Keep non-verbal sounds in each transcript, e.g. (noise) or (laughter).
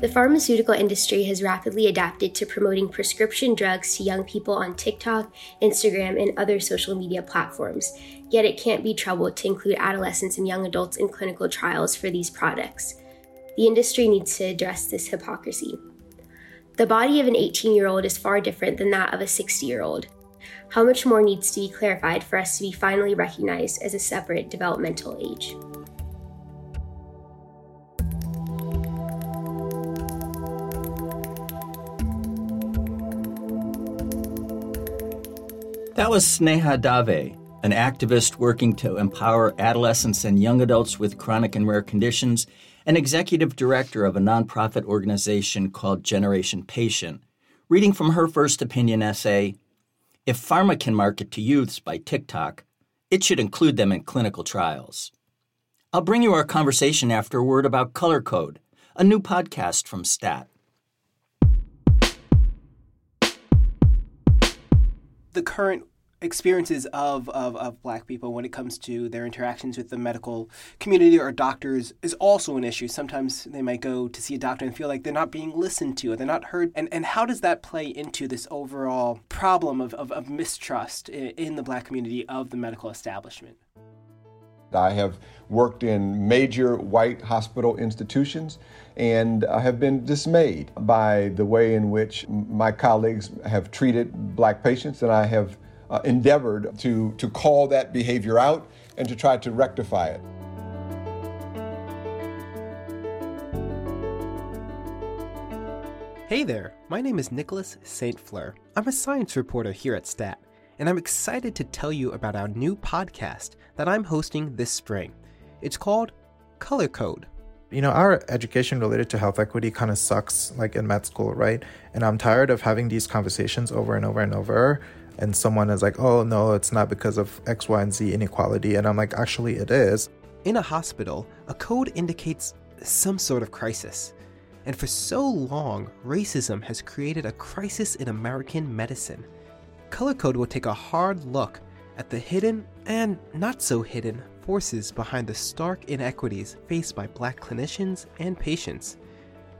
The pharmaceutical industry has rapidly adapted to promoting prescription drugs to young people on TikTok, Instagram, and other social media platforms, yet it can't be troubled to include adolescents and young adults in clinical trials for these products. The industry needs to address this hypocrisy. The body of an 18 year old is far different than that of a 60 year old. How much more needs to be clarified for us to be finally recognized as a separate developmental age? That was Sneha Dave, an activist working to empower adolescents and young adults with chronic and rare conditions, and executive director of a nonprofit organization called Generation Patient, reading from her first opinion essay If pharma can market to youths by TikTok, it should include them in clinical trials. I'll bring you our conversation after a word about Color Code, a new podcast from STAT. the current experiences of, of, of black people when it comes to their interactions with the medical community or doctors is also an issue. Sometimes they might go to see a doctor and feel like they're not being listened to, they're not heard. And, and how does that play into this overall problem of, of, of mistrust in, in the black community of the medical establishment? I have worked in major white hospital institutions and I have been dismayed by the way in which my colleagues have treated black patients, and I have uh, endeavored to, to call that behavior out and to try to rectify it. Hey there, my name is Nicholas St. Fleur. I'm a science reporter here at STAT, and I'm excited to tell you about our new podcast that I'm hosting this spring. It's called Color Code. You know, our education related to health equity kind of sucks, like in med school, right? And I'm tired of having these conversations over and over and over and someone is like, oh, no, it's not because of X, Y, and Z inequality. And I'm like, actually, it is. In a hospital, a code indicates some sort of crisis. And for so long, racism has created a crisis in American medicine. Color Code will take a hard look at the hidden and not so hidden forces behind the stark inequities faced by black clinicians and patients.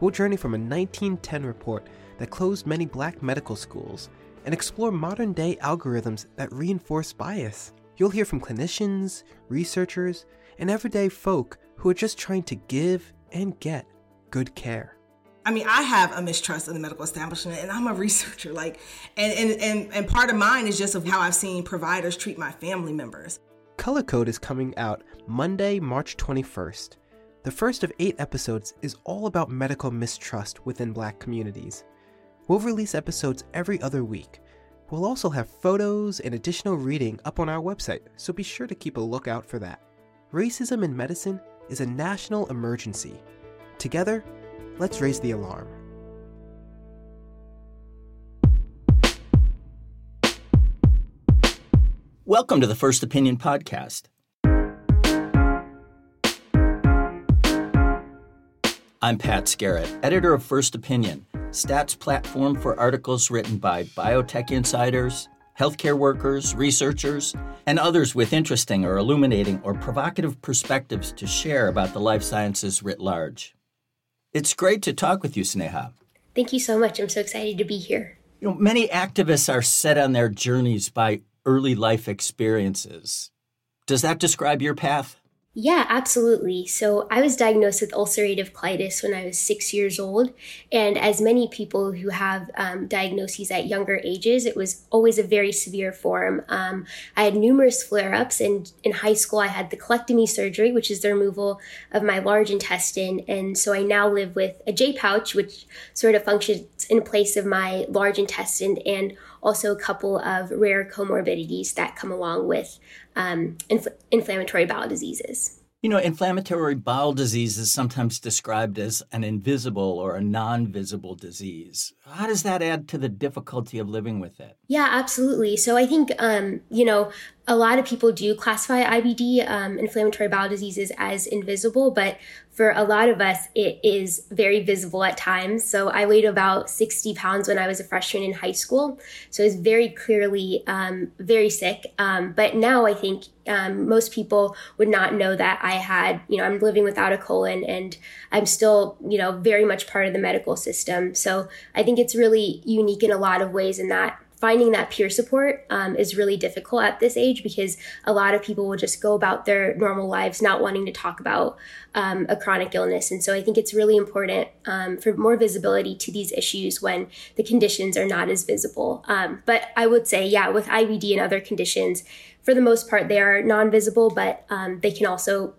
We'll journey from a 1910 report that closed many black medical schools and explore modern day algorithms that reinforce bias. You'll hear from clinicians, researchers, and everyday folk who are just trying to give and get good care. I mean, I have a mistrust of the medical establishment, and I'm a (laughs) researcher. Like, and and and, and part of mine is just of how I've seen providers treat my family members. Color Code is coming out Monday, March 21st. The first of eight episodes is all about medical mistrust within black communities. We'll release episodes every other week. We'll also have photos and additional reading up on our website, so be sure to keep a lookout for that. Racism in medicine is a national emergency. Together, let's raise the alarm. Welcome to the First Opinion Podcast. I'm Pat Skerrett, editor of First Opinion Stat's platform for articles written by biotech insiders, healthcare workers, researchers, and others with interesting or illuminating or provocative perspectives to share about the life sciences writ large. It's great to talk with you, Sneha. Thank you so much. I'm so excited to be here. You know, many activists are set on their journeys by early life experiences. Does that describe your path? Yeah, absolutely. So I was diagnosed with ulcerative colitis when I was six years old. And as many people who have um, diagnoses at younger ages, it was always a very severe form. Um, I had numerous flare ups. And in high school, I had the colectomy surgery, which is the removal of my large intestine. And so I now live with a J pouch, which sort of functions in place of my large intestine and also a couple of rare comorbidities that come along with um, inf- inflammatory bowel diseases. You know, inflammatory bowel disease is sometimes described as an invisible or a non visible disease. How does that add to the difficulty of living with it? Yeah, absolutely. So I think, um, you know, a lot of people do classify IBD, um, inflammatory bowel diseases, as invisible, but for a lot of us, it is very visible at times. So I weighed about 60 pounds when I was a freshman in high school. So I was very clearly um, very sick. Um, but now I think um, most people would not know that I had, you know, I'm living without a colon and I'm still, you know, very much part of the medical system. So I think it's really unique in a lot of ways in that finding that peer support um, is really difficult at this age because a lot of people will just go about their normal lives not wanting to talk about um, a chronic illness. And so I think it's really important um, for more visibility to these issues when the conditions are not as visible. Um, but I would say, yeah, with IBD and other conditions, for the most part, they are non visible, but um, they can also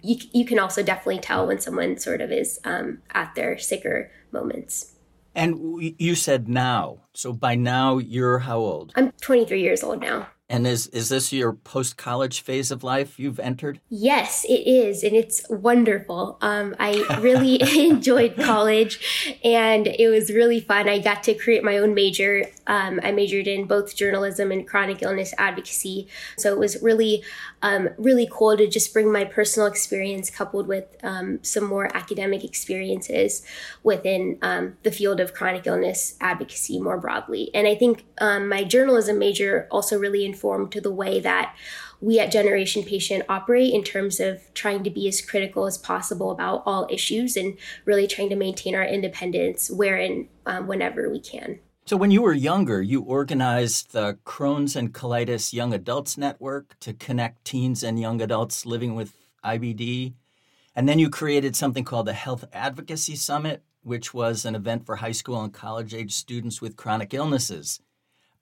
you, you can also definitely tell when someone sort of is um, at their sicker moments. And you said now. So by now, you're how old? I'm 23 years old now. And is is this your post college phase of life you've entered? Yes, it is, and it's wonderful. Um, I really (laughs) enjoyed college, and it was really fun. I got to create my own major. Um, I majored in both journalism and chronic illness advocacy, so it was really, um, really cool to just bring my personal experience coupled with um, some more academic experiences within um, the field of chronic illness advocacy more broadly. And I think um, my journalism major also really informed to the way that we at Generation Patient operate in terms of trying to be as critical as possible about all issues and really trying to maintain our independence where and um, whenever we can. So, when you were younger, you organized the Crohn's and Colitis Young Adults Network to connect teens and young adults living with IBD. And then you created something called the Health Advocacy Summit, which was an event for high school and college age students with chronic illnesses.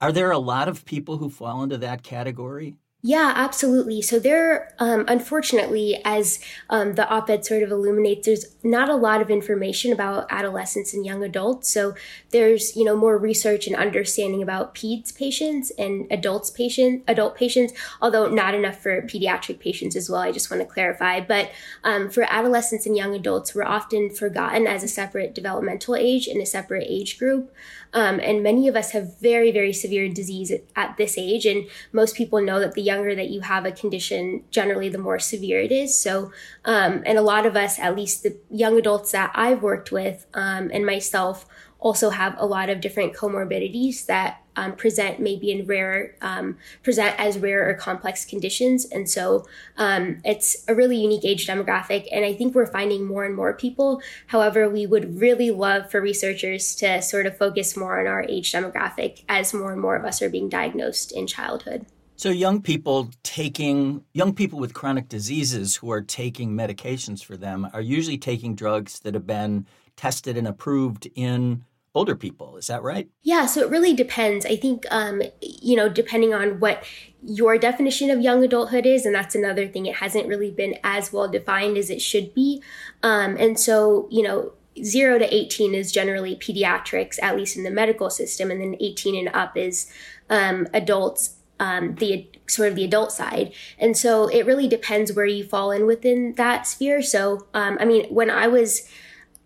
Are there a lot of people who fall into that category? Yeah, absolutely. So there, um, unfortunately, as um, the op-ed sort of illuminates, there's not a lot of information about adolescents and young adults. So there's, you know, more research and understanding about peds patients and adults patient, adult patients, although not enough for pediatric patients as well. I just want to clarify. But um, for adolescents and young adults, we're often forgotten as a separate developmental age and a separate age group. Um, and many of us have very, very severe disease at, at, this age. And most people know that the younger that you have a condition, generally the more severe it is. So, um, and a lot of us, at least the young adults that I've worked with um, and myself, also have a lot of different comorbidities that um, present maybe in rare um, present as rare or complex conditions. And so um, it's a really unique age demographic and i think we're finding more and more people. However we would really love for researchers to sort of focus more on our age demographic as more and more of us are being diagnosed in childhood. So young people taking young people with chronic diseases who are taking medications for them are usually taking drugs that have been tested and approved in older people. Is that right? Yeah, so it really depends. I think, um, you know, depending on what your definition of young adulthood is, and that's another thing, it hasn't really been as well defined as it should be. Um, and so, you know, zero to 18 is generally pediatrics, at least in the medical system, and then 18 and up is um, adults. Um, the sort of the adult side. And so it really depends where you fall in within that sphere. So, um, I mean, when I was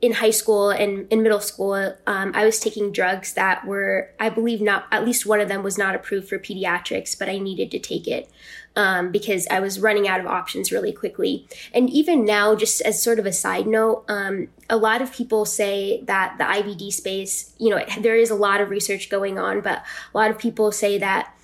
in high school and in middle school, um, I was taking drugs that were, I believe, not at least one of them was not approved for pediatrics, but I needed to take it um, because I was running out of options really quickly. And even now, just as sort of a side note, um, a lot of people say that the IBD space, you know, there is a lot of research going on, but a lot of people say that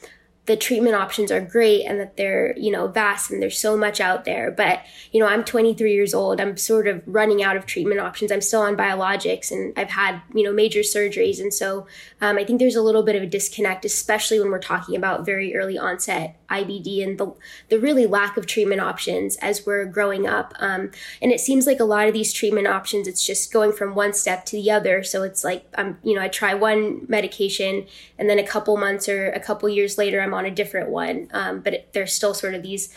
the treatment options are great and that they're, you know, vast and there's so much out there. But, you know, I'm 23 years old. I'm sort of running out of treatment options. I'm still on biologics and I've had, you know, major surgeries. And so um, I think there's a little bit of a disconnect, especially when we're talking about very early onset IBD and the, the really lack of treatment options as we're growing up. Um, and it seems like a lot of these treatment options, it's just going from one step to the other. So it's like, I'm, you know, I try one medication and then a couple months or a couple years later, I'm on a different one, um, but it, there's still sort of these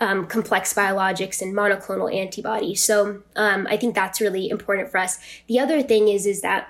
um, complex biologics and monoclonal antibodies. So um, I think that's really important for us. The other thing is is that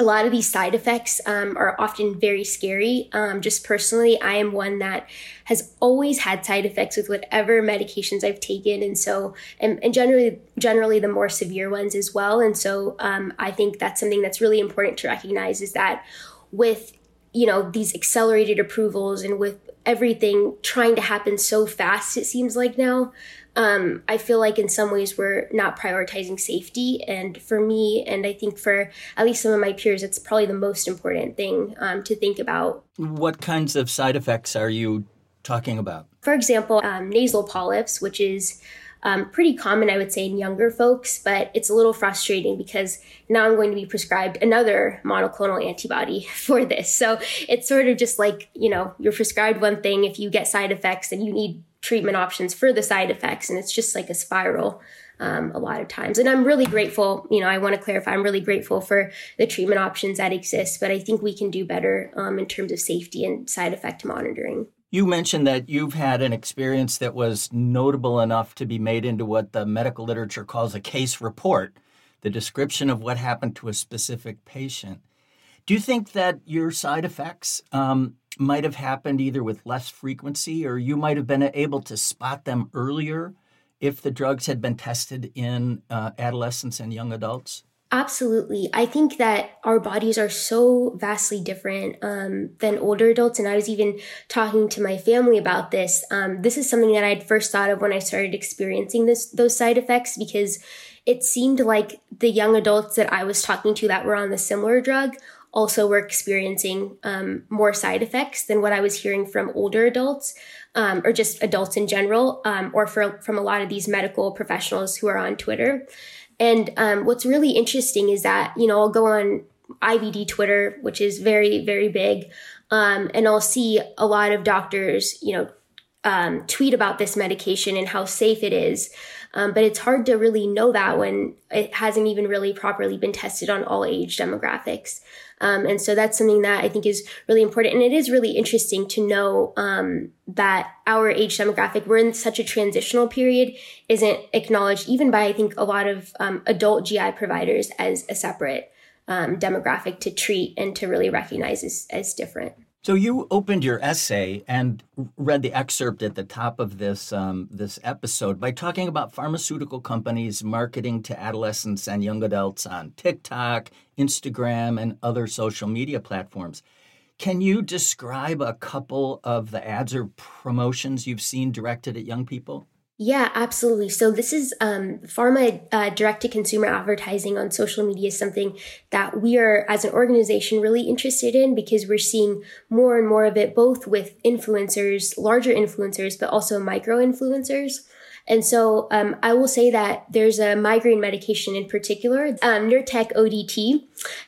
a lot of these side effects um, are often very scary. Um, just personally, I am one that has always had side effects with whatever medications I've taken, and so and, and generally, generally the more severe ones as well. And so um, I think that's something that's really important to recognize is that with you know, these accelerated approvals and with everything trying to happen so fast, it seems like now, um, I feel like in some ways we're not prioritizing safety. And for me, and I think for at least some of my peers, it's probably the most important thing um, to think about. What kinds of side effects are you talking about? For example, um, nasal polyps, which is um, pretty common, I would say, in younger folks, but it's a little frustrating because now I'm going to be prescribed another monoclonal antibody (laughs) for this. So it's sort of just like, you know, you're prescribed one thing. If you get side effects, and you need treatment options for the side effects. And it's just like a spiral. Um, a lot of times. And I'm really grateful, you know, I want to clarify, I'm really grateful for the treatment options that exist, but I think we can do better um, in terms of safety and side effect monitoring. You mentioned that you've had an experience that was notable enough to be made into what the medical literature calls a case report, the description of what happened to a specific patient. Do you think that your side effects um, might have happened either with less frequency or you might have been able to spot them earlier if the drugs had been tested in uh, adolescents and young adults? Absolutely. I think that our bodies are so vastly different um, than older adults. And I was even talking to my family about this. Um, this is something that I'd first thought of when I started experiencing this, those side effects because it seemed like the young adults that I was talking to that were on the similar drug also were experiencing um, more side effects than what I was hearing from older adults um, or just adults in general, um, or for, from a lot of these medical professionals who are on Twitter. And um, what's really interesting is that, you know, I'll go on IBD Twitter, which is very, very big, um, and I'll see a lot of doctors, you know, um, tweet about this medication and how safe it is. Um, but it's hard to really know that when it hasn't even really properly been tested on all age demographics. Um, and so that's something that I think is really important. And it is really interesting to know um, that our age demographic, we're in such a transitional period, isn't acknowledged even by, I think, a lot of um, adult GI providers as a separate um, demographic to treat and to really recognize as, as different. So you opened your essay and read the excerpt at the top of this um, this episode by talking about pharmaceutical companies marketing to adolescents and young adults on TikTok, Instagram, and other social media platforms. Can you describe a couple of the ads or promotions you've seen directed at young people? Yeah, absolutely. So this is um, pharma uh, direct to consumer advertising on social media is something that we are, as an organization, really interested in because we're seeing more and more of it, both with influencers, larger influencers, but also micro influencers. And so um, I will say that there's a migraine medication in particular, um, Nurtec ODT.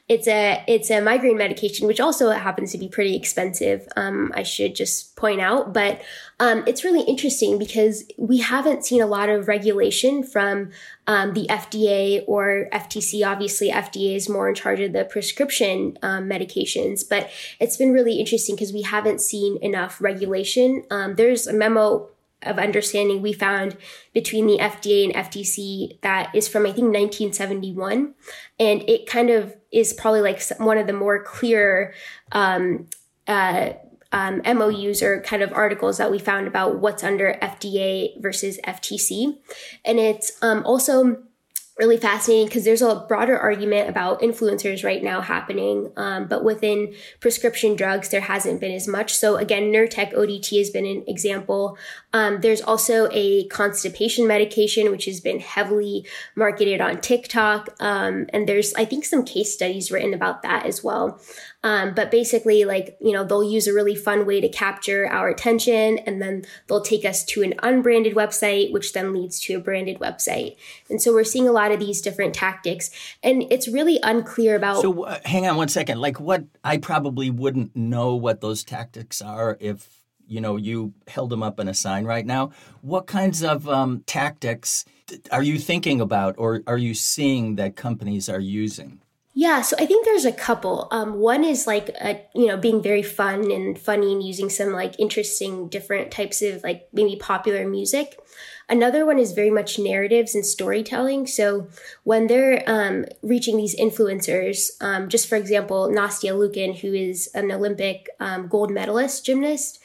It's a it's a migraine medication which also happens to be pretty expensive. Um, I should just point out, but um, it's really interesting because we haven't seen a lot of regulation from um, the FDA or FTC. Obviously, FDA is more in charge of the prescription um, medications, but it's been really interesting because we haven't seen enough regulation. Um, there's a memo of understanding we found between the FDA and FTC that is from I think 1971, and it kind of is probably like one of the more clear um, uh, um, MOUs or kind of articles that we found about what's under FDA versus FTC, and it's um, also really fascinating because there's a broader argument about influencers right now happening, um, but within prescription drugs, there hasn't been as much. So again, Nurtec ODT has been an example. Um, there's also a constipation medication, which has been heavily marketed on TikTok. Um, and there's, I think, some case studies written about that as well. Um, but basically, like, you know, they'll use a really fun way to capture our attention and then they'll take us to an unbranded website, which then leads to a branded website. And so we're seeing a lot of these different tactics. And it's really unclear about. So uh, hang on one second. Like, what I probably wouldn't know what those tactics are if you know you held them up in a sign right now what kinds of um, tactics are you thinking about or are you seeing that companies are using yeah, so I think there's a couple. Um, one is like, a, you know, being very fun and funny and using some like interesting different types of like maybe popular music. Another one is very much narratives and storytelling. So when they're um, reaching these influencers, um, just for example, Nastia Liukin, who is an Olympic um, gold medalist gymnast,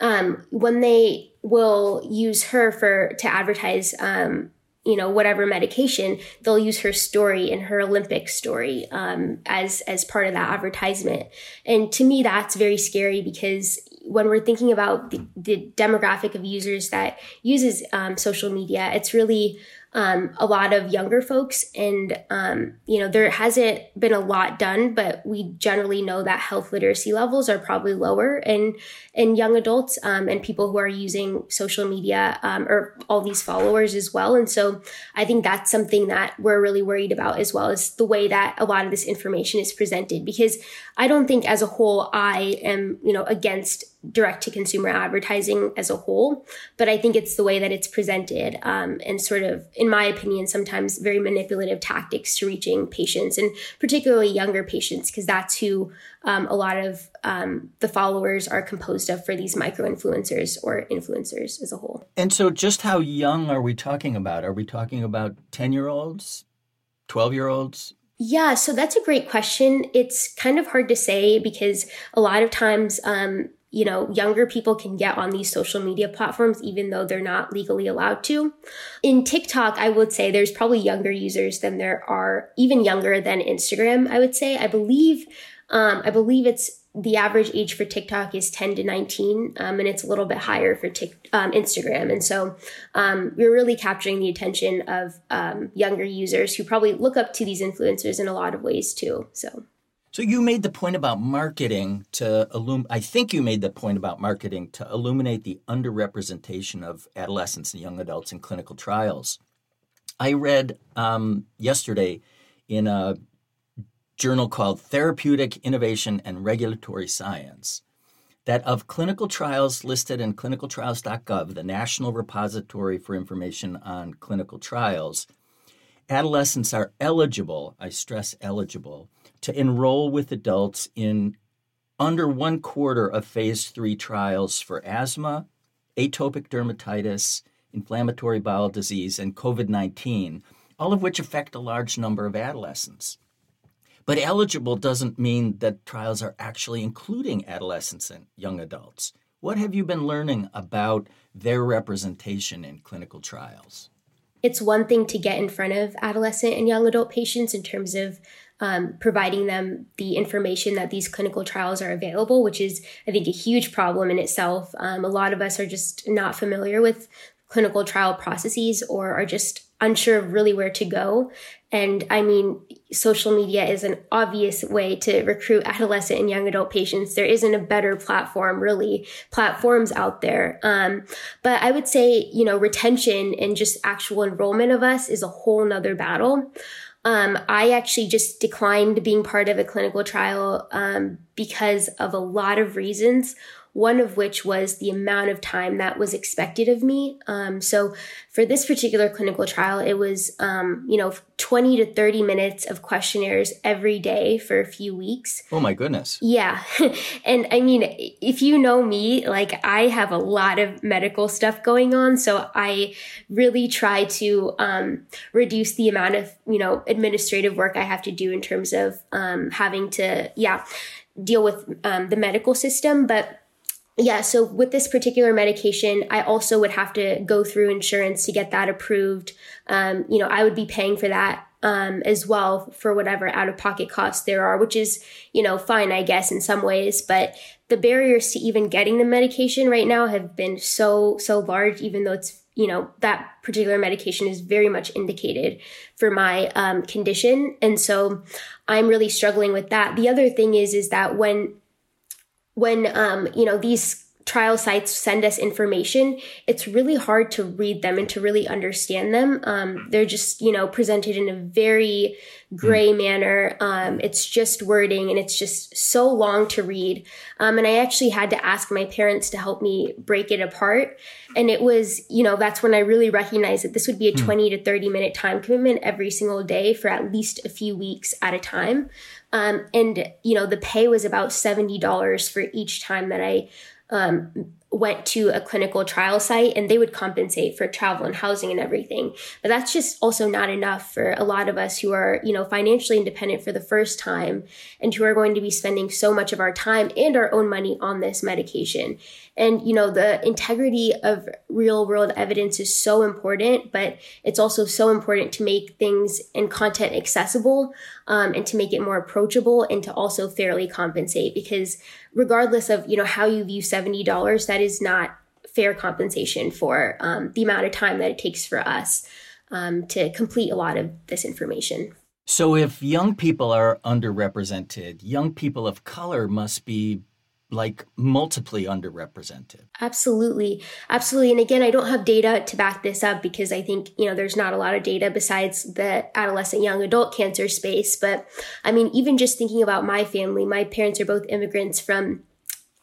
um, when they will use her for to advertise um, you know whatever medication they'll use her story and her olympic story um, as as part of that advertisement. And to me that's very scary because when we're thinking about the, the demographic of users that uses um, social media it's really um, a lot of younger folks. And, um, you know, there hasn't been a lot done, but we generally know that health literacy levels are probably lower in, in young adults um, and people who are using social media um, or all these followers as well. And so I think that's something that we're really worried about as well as the way that a lot of this information is presented, because I don't think as a whole, I am, you know, against direct to consumer advertising as a whole, but I think it's the way that it's presented um, and sort of, in my opinion, sometimes very manipulative tactics to reaching patients and particularly younger patients, because that's who um, a lot of um, the followers are composed of for these micro influencers or influencers as a whole. And so, just how young are we talking about? Are we talking about 10 year olds, 12 year olds? Yeah, so that's a great question. It's kind of hard to say because a lot of times um, you know, younger people can get on these social media platforms even though they're not legally allowed to. In TikTok, I would say there's probably younger users than there are, even younger than Instagram, I would say. I believe, um, I believe it's the average age for TikTok is 10 to 19, um, and it's a little bit higher for Tik, um, Instagram. And so um, we're really capturing the attention of um, younger users who probably look up to these influencers in a lot of ways too. So. So you made the point about marketing to illum. I think you made the point about marketing to illuminate the underrepresentation of adolescents and young adults in clinical trials. I read um, yesterday in a journal called Therapeutic Innovation and Regulatory Science that of clinical trials listed in clinicaltrials.gov, the national repository for information on clinical trials, adolescents are eligible, I stress eligible, to enroll with adults in under one quarter of phase three trials for asthma, atopic dermatitis, inflammatory bowel disease, and COVID 19, all of which affect a large number of adolescents. But eligible doesn't mean that trials are actually including adolescents and young adults. What have you been learning about their representation in clinical trials? It's one thing to get in front of adolescent and young adult patients in terms of um, providing them the information that these clinical trials are available, which is, I think, a huge problem in itself. Um, a lot of us are just not familiar with clinical trial processes or are just unsure of really where to go. And I mean, social media is an obvious way to recruit adolescent and young adult patients. There isn't a better platform, really, platforms out there. Um, but I would say, you know, retention and just actual enrollment of us is a whole nother battle. Um, I actually just declined being part of a clinical trial um, because of a lot of reasons one of which was the amount of time that was expected of me. Um, so for this particular clinical trial, it was, um, you know, 20 to 30 minutes of questionnaires every day for a few weeks. Oh my goodness. Yeah. (laughs) and I mean, if you know me, like I have a lot of medical stuff going on. So I really try to um, reduce the amount of, you know, administrative work I have to do in terms of um, having to, yeah, deal with um, the medical system. But yeah, so with this particular medication, I also would have to go through insurance to get that approved. Um, you know, I would be paying for that um, as well for whatever out of pocket costs there are, which is, you know, fine, I guess, in some ways. But the barriers to even getting the medication right now have been so, so large, even though it's, you know, that particular medication is very much indicated for my um, condition. And so I'm really struggling with that. The other thing is, is that when when um, you know these trial sites send us information, it's really hard to read them and to really understand them. Um, they're just, you know, presented in a very gray mm. manner. Um, it's just wording and it's just so long to read. Um, and I actually had to ask my parents to help me break it apart. And it was, you know, that's when I really recognized that this would be a mm. 20 to 30 minute time commitment every single day for at least a few weeks at a time. Um, and, you know, the pay was about $70 for each time that I um, went to a clinical trial site and they would compensate for travel and housing and everything. But that's just also not enough for a lot of us who are, you know, financially independent for the first time and who are going to be spending so much of our time and our own money on this medication. And, you know, the integrity of real world evidence is so important, but it's also so important to make things and content accessible um, and to make it more approachable and to also fairly compensate because regardless of, you know, how you view $70, that is not fair compensation for um, the amount of time that it takes for us um, to complete a lot of this information. So, if young people are underrepresented, young people of color must be like multiply underrepresented. Absolutely. Absolutely. And again, I don't have data to back this up because I think, you know, there's not a lot of data besides the adolescent young adult cancer space. But I mean, even just thinking about my family, my parents are both immigrants from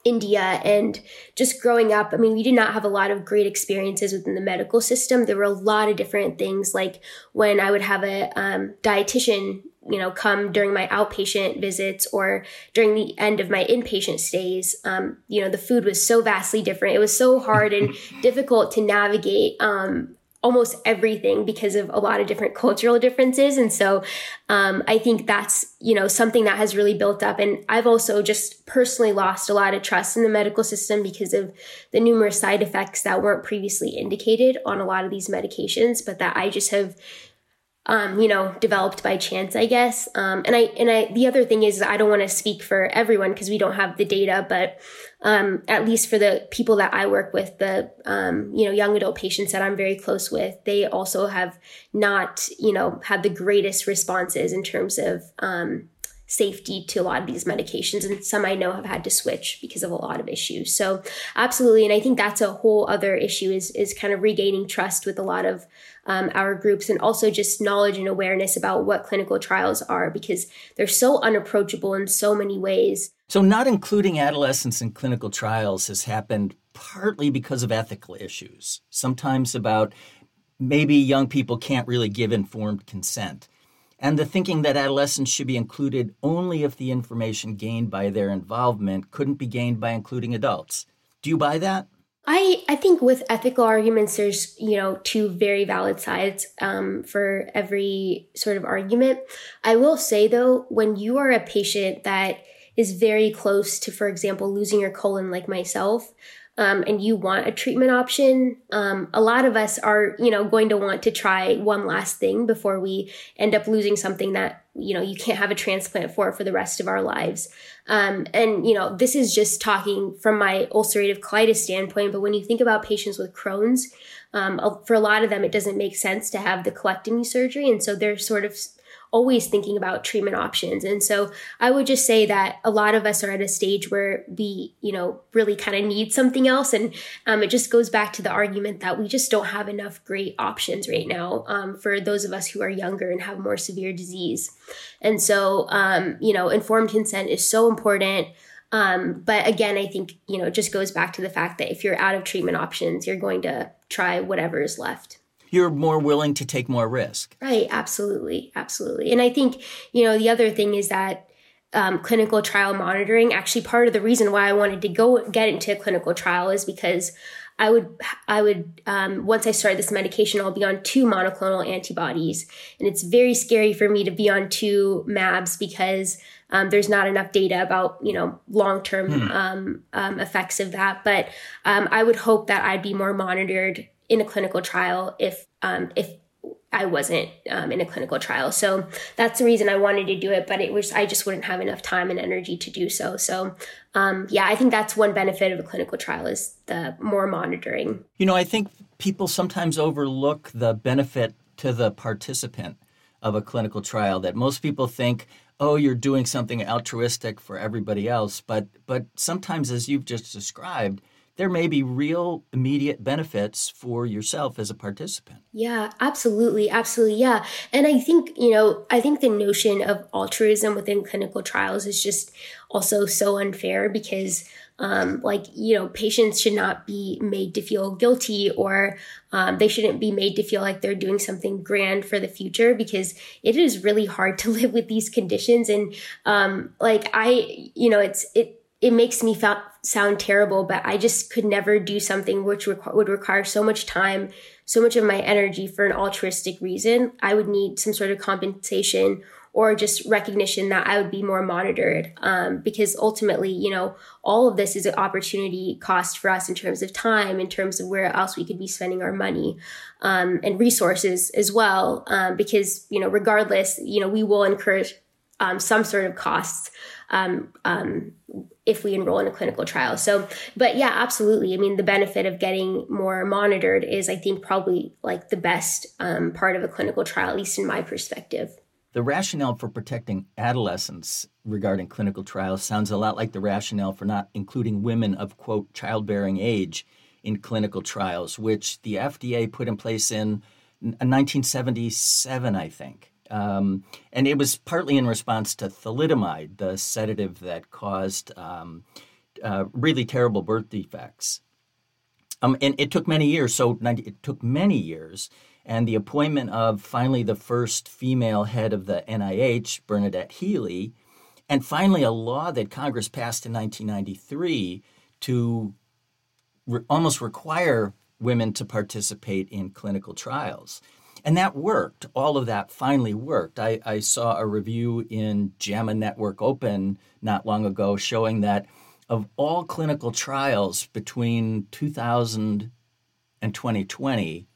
India and just growing up, I mean, we did not have a lot of great experiences within the medical system. There were a lot of different things, like when I would have a um, dietitian you know, come during my outpatient visits or during the end of my inpatient stays. Um, you know, the food was so vastly different. It was so hard and (laughs) difficult to navigate um, almost everything because of a lot of different cultural differences. And so um, I think that's, you know, something that has really built up. And I've also just personally lost a lot of trust in the medical system because of the numerous side effects that weren't previously indicated on a lot of these medications, but that I just have um, you know, developed by chance, I guess. Um, and I, and I, the other thing is I don't want to speak for everyone because we don't have the data, but, um, at least for the people that I work with, the, um, you know, young adult patients that I'm very close with, they also have not, you know, had the greatest responses in terms of, um, safety to a lot of these medications and some i know have had to switch because of a lot of issues. So absolutely and i think that's a whole other issue is is kind of regaining trust with a lot of um, our groups and also just knowledge and awareness about what clinical trials are because they're so unapproachable in so many ways. So not including adolescents in clinical trials has happened partly because of ethical issues sometimes about maybe young people can't really give informed consent and the thinking that adolescents should be included only if the information gained by their involvement couldn't be gained by including adults. Do you buy that? I, I think with ethical arguments, there's, you know, two very valid sides um, for every sort of argument. I will say though, when you are a patient that is very close to, for example, losing your colon like myself, um, and you want a treatment option, um, a lot of us are, you know, going to want to try one last thing before we end up losing something that, you know, you can't have a transplant for for the rest of our lives. Um, and, you know, this is just talking from my ulcerative colitis standpoint, but when you think about patients with Crohn's, um, for a lot of them, it doesn't make sense to have the colectomy surgery. And so they're sort of always thinking about treatment options. And so I would just say that a lot of us are at a stage where we, you know, really kind of need something else. And um, it just goes back to the argument that we just don't have enough great options right now um, for those of us who are younger and have more severe disease. And so, um, you know, informed consent is so important. Um, but again, I think, you know, it just goes back to the fact that if you're out of treatment options, you're going to try whatever is left you're more willing to take more risk. Right, absolutely, absolutely. And I think, you know, the other thing is that um, clinical trial monitoring, actually part of the reason why I wanted to go get into a clinical trial is because I would, I would, um, once I start this medication, I'll be on two monoclonal antibodies. And it's very scary for me to be on two MABs because um, there's not enough data about, you know, long term hmm. um, um, effects of that. But um, I would hope that I'd be more monitored in a clinical trial if um, if I wasn't um, in a clinical trial. So that's the reason I wanted to do it, but it was I just wouldn't have enough time and energy to do so. So um, yeah, I think that's one benefit of a clinical trial is the more monitoring. You know, I think people sometimes overlook the benefit to the participant of a clinical trial that most people think oh you're doing something altruistic for everybody else but but sometimes as you've just described there may be real immediate benefits for yourself as a participant. Yeah, absolutely. Absolutely. Yeah. And I think, you know, I think the notion of altruism within clinical trials is just also so unfair because um, like you know patients should not be made to feel guilty or um, they shouldn't be made to feel like they're doing something grand for the future because it is really hard (laughs) to live with these conditions and um, like i you know it's it it makes me sound terrible, but I just could never do something which requ- would require so much time, so much of my energy for an altruistic reason. I would need some sort of compensation or just recognition that I would be more monitored. Um, because ultimately, you know, all of this is an opportunity cost for us in terms of time, in terms of where else we could be spending our money, um, and resources as well. Um, because, you know, regardless, you know, we will incur um, some sort of costs um, um, if we enroll in a clinical trial. So, but yeah, absolutely. I mean, the benefit of getting more monitored is, I think, probably like the best um, part of a clinical trial, at least in my perspective. The rationale for protecting adolescents regarding clinical trials sounds a lot like the rationale for not including women of, quote, childbearing age in clinical trials, which the FDA put in place in 1977, I think. Um, and it was partly in response to thalidomide, the sedative that caused um, uh, really terrible birth defects. Um, and it took many years. So it took many years and the appointment of finally the first female head of the NIH, Bernadette Healy, and finally a law that Congress passed in 1993 to re- almost require women to participate in clinical trials. And that worked. All of that finally worked. I, I saw a review in JAMA Network Open not long ago showing that of all clinical trials between 2000 and 2020,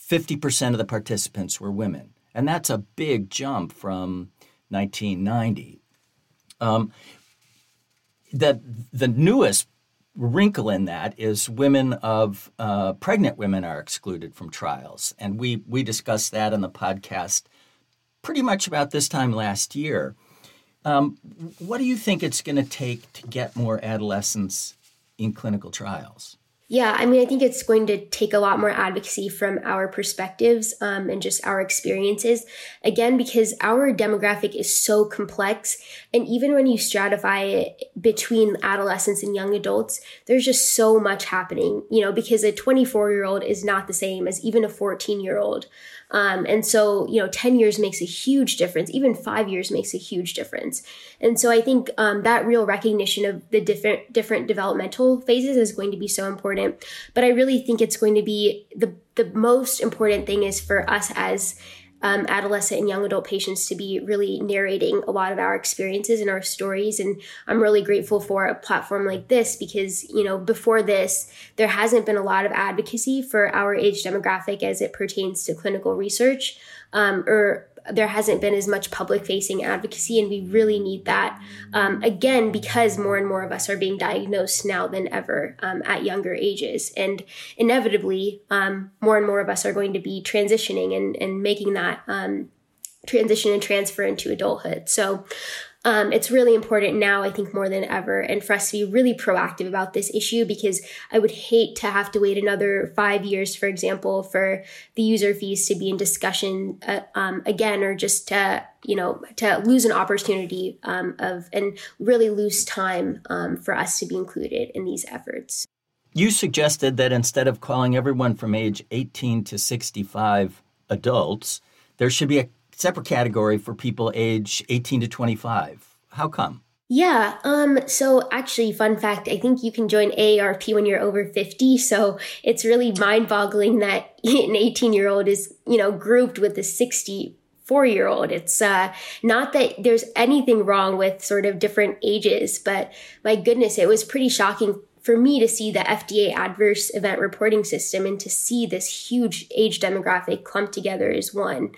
50% of the participants were women. And that's a big jump from 1990. Um, the, the newest wrinkle in that is women of uh, pregnant women are excluded from trials. And we, we discussed that in the podcast pretty much about this time last year. Um, what do you think it's going to take to get more adolescents in clinical trials? Yeah, I mean, I think it's going to take a lot more advocacy from our perspectives um, and just our experiences. Again, because our demographic is so complex. And even when you stratify it between adolescents and young adults, there's just so much happening, you know, because a 24 year old is not the same as even a 14 year old. Um, and so, you know, 10 years makes a huge difference. Even five years makes a huge difference. And so I think um, that real recognition of the different, different developmental phases is going to be so important. But I really think it's going to be the, the most important thing is for us as um, adolescent and young adult patients to be really narrating a lot of our experiences and our stories. And I'm really grateful for a platform like this because, you know, before this, there hasn't been a lot of advocacy for our age demographic as it pertains to clinical research um, or there hasn't been as much public facing advocacy, and we really need that. Um, again, because more and more of us are being diagnosed now than ever um, at younger ages. And inevitably, um, more and more of us are going to be transitioning and, and making that um, transition and transfer into adulthood. So, um, it's really important now, I think, more than ever, and for us to be really proactive about this issue because I would hate to have to wait another five years, for example, for the user fees to be in discussion uh, um, again, or just to you know to lose an opportunity um, of and really lose time um, for us to be included in these efforts. You suggested that instead of calling everyone from age 18 to 65 adults, there should be a separate category for people age 18 to 25. How come? Yeah, um, so actually, fun fact, I think you can join AARP when you're over 50. So it's really mind boggling that (laughs) an 18 year old is, you know, grouped with a 64 year old. It's uh, not that there's anything wrong with sort of different ages, but my goodness, it was pretty shocking for me to see the FDA adverse event reporting system and to see this huge age demographic clumped together as one.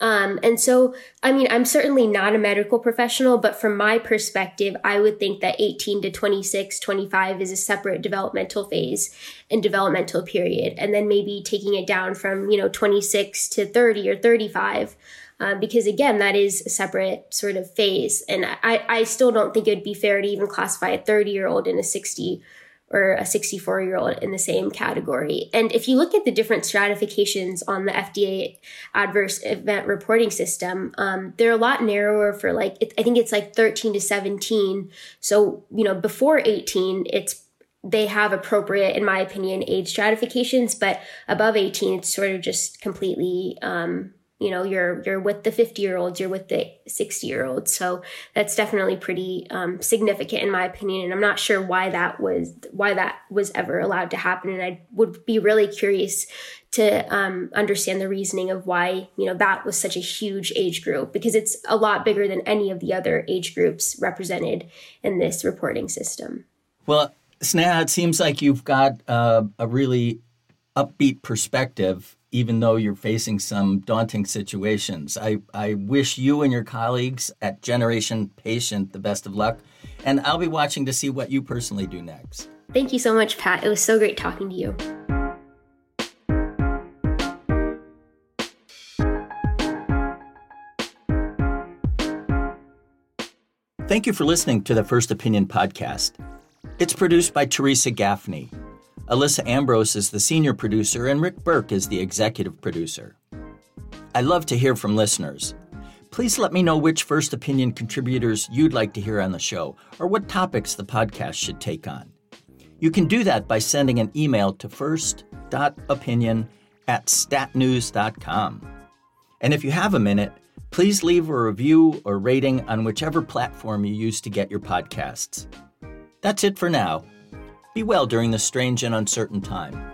Um, and so, I mean, I'm certainly not a medical professional, but from my perspective, I would think that 18 to 26, 25 is a separate developmental phase and developmental period. And then maybe taking it down from, you know, 26 to 30 or 35. Uh, because again, that is a separate sort of phase. And I, I still don't think it would be fair to even classify a 30 year old and a 60 or a 64 year old in the same category. And if you look at the different stratifications on the FDA adverse event reporting system, um, they're a lot narrower for like, it, I think it's like 13 to 17. So, you know, before 18, it's they have appropriate, in my opinion, age stratifications, but above 18, it's sort of just completely um, you know you're you're with the 50 year olds you're with the 60 year olds so that's definitely pretty um, significant in my opinion and i'm not sure why that was why that was ever allowed to happen and i would be really curious to um, understand the reasoning of why you know that was such a huge age group because it's a lot bigger than any of the other age groups represented in this reporting system. Well Sneha, it seems like you've got uh, a really upbeat perspective even though you're facing some daunting situations. I, I wish you and your colleagues at Generation Patient the best of luck, and I'll be watching to see what you personally do next. Thank you so much, Pat. It was so great talking to you. Thank you for listening to the First Opinion podcast. It's produced by Teresa Gaffney. Alyssa Ambrose is the senior producer, and Rick Berke is the executive producer. I love to hear from listeners. Please let me know which First Opinion contributors you'd like to hear on the show or what topics the podcast should take on. You can do that by sending an email to first.opinion at statnews.com. And if you have a minute, please leave a review or rating on whichever platform you use to get your podcasts. That's it for now. Be well during this strange and uncertain time.